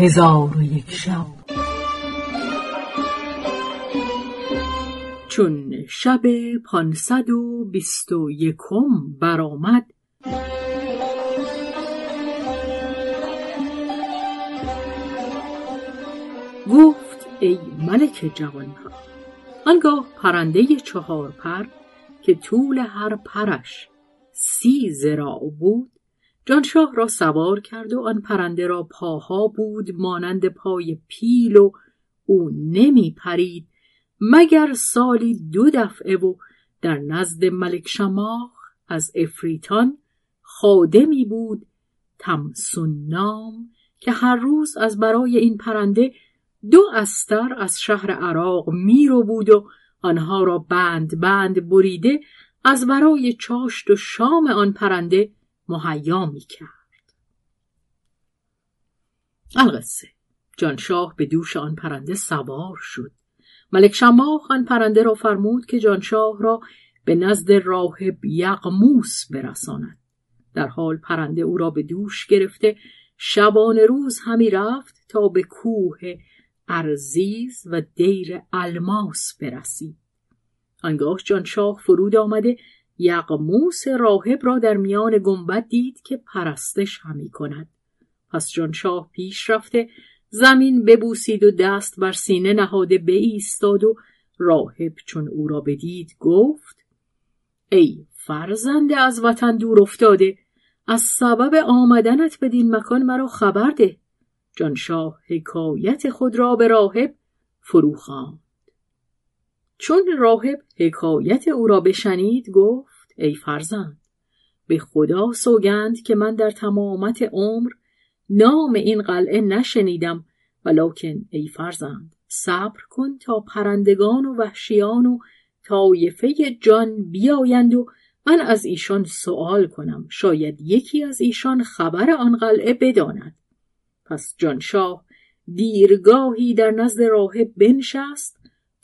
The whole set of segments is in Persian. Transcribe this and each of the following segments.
هزار و یک شب. چون شب پانصد و بیست و یکم برآمد گفت ای ملک جوانها آنگاه پرنده چهار پر که طول هر پرش سی زراع بود جانشاه را سوار کرد و آن پرنده را پاها بود مانند پای پیل و او نمی پرید مگر سالی دو دفعه و در نزد ملک شماخ از افریتان خادمی بود تمسون نام که هر روز از برای این پرنده دو استر از شهر عراق می رو بود و آنها را بند بند بریده از برای چاشت و شام آن پرنده مهیا می کرد. القصه جانشاه به دوش آن پرنده سوار شد. ملک شماخ آن پرنده را فرمود که جانشاه را به نزد راهب یغموس برساند. در حال پرنده او را به دوش گرفته شبان روز همی رفت تا به کوه ارزیز و دیر الماس برسید. آنگاه جانشاه فرود آمده یغموس راهب را در میان گنبد دید که پرستش همی کند. پس جانشاه پیش رفته زمین ببوسید و دست بر سینه نهاده بایستاد و راهب چون او را بدید گفت ای فرزند از وطن دور افتاده از سبب آمدنت بدین مکان مرا خبر ده. جانشاه حکایت خود را به راهب فرو چون راهب حکایت او را بشنید گفت ای فرزند به خدا سوگند که من در تمامت عمر نام این قلعه نشنیدم ولکن ای فرزند صبر کن تا پرندگان و وحشیان و طایفه جان بیایند و من از ایشان سوال کنم. شاید یکی از ایشان خبر آن قلعه بداند. پس جانشاه دیرگاهی در نزد راهب بنشست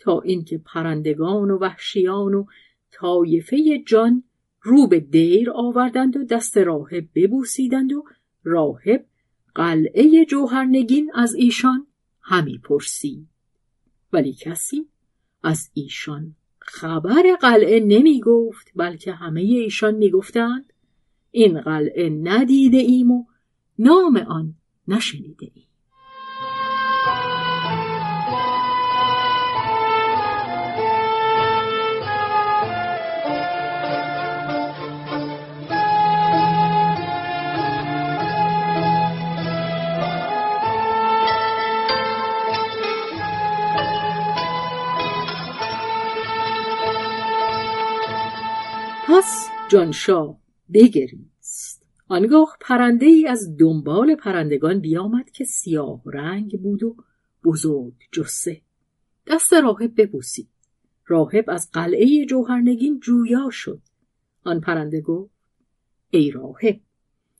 تا اینکه پرندگان و وحشیان و طایفه جان رو به دیر آوردند و دست راهب ببوسیدند و راهب قلعه جوهرنگین از ایشان همی پرسید. ولی کسی از ایشان خبر قلعه نمی گفت بلکه همه ایشان می گفتند این قلعه ندیده ایم و نام آن نشنیده ایم. پس جانشاه بگریست. آنگاه پرنده ای از دنبال پرندگان بیامد که سیاه رنگ بود و بزرگ جسه. دست راهب ببوسید. راهب از قلعه جوهرنگین جویا شد. آن پرنده گفت ای راهب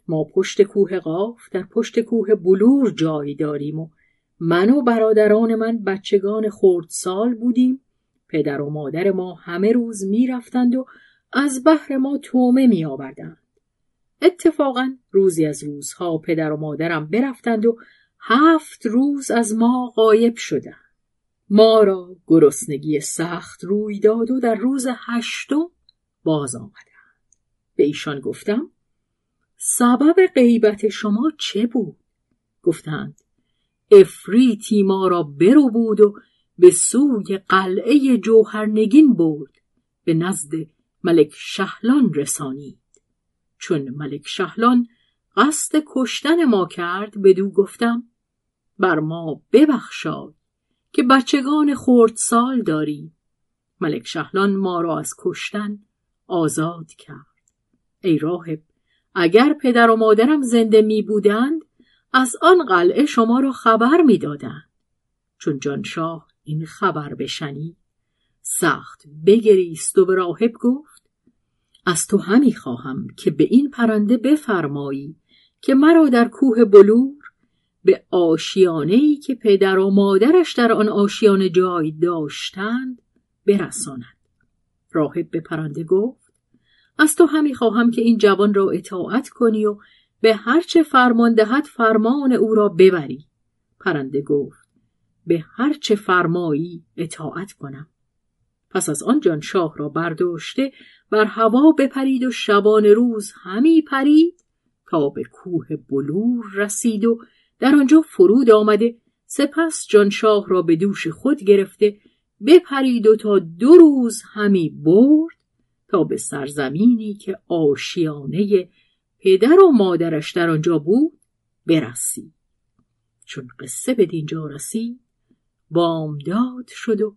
ما پشت کوه قاف در پشت کوه بلور جای داریم و من و برادران من بچگان خردسال بودیم. پدر و مادر ما همه روز می‌رفتند و از بحر ما تومه می آوردند. اتفاقا روزی از روزها پدر و مادرم برفتند و هفت روز از ما غایب شدند. ما را گرسنگی سخت روی داد و در روز هشتم باز آمدند. به ایشان گفتم سبب غیبت شما چه بود؟ گفتند افریتی ما را برو بود و به سوی قلعه جوهرنگین برد به نزد ملک شهلان رسانید. چون ملک شهلان قصد کشتن ما کرد بدو گفتم بر ما ببخشای که بچگان خردسال داری. ملک شهلان ما را از کشتن آزاد کرد. ای راهب اگر پدر و مادرم زنده می بودند از آن قلعه شما را خبر می دادند. چون جانشاه این خبر بشنید سخت بگریست و به راهب گفت از تو همی خواهم که به این پرنده بفرمایی که مرا در کوه بلور به آشیانه که پدر و مادرش در آن آشیانه جای داشتند برساند. راهب به پرنده گفت از تو همی خواهم که این جوان را اطاعت کنی و به هرچه فرمان دهد فرمان او را ببری. پرنده گفت به هر چه فرمایی اطاعت کنم. پس از آن جان شاه را برداشته بر هوا بپرید و شبان روز همی پرید تا به کوه بلور رسید و در آنجا فرود آمده سپس جانشاه را به دوش خود گرفته بپرید و تا دو روز همی برد تا به سرزمینی که آشیانه پدر و مادرش در آنجا بود برسید چون قصه به دینجا رسید بامداد شد و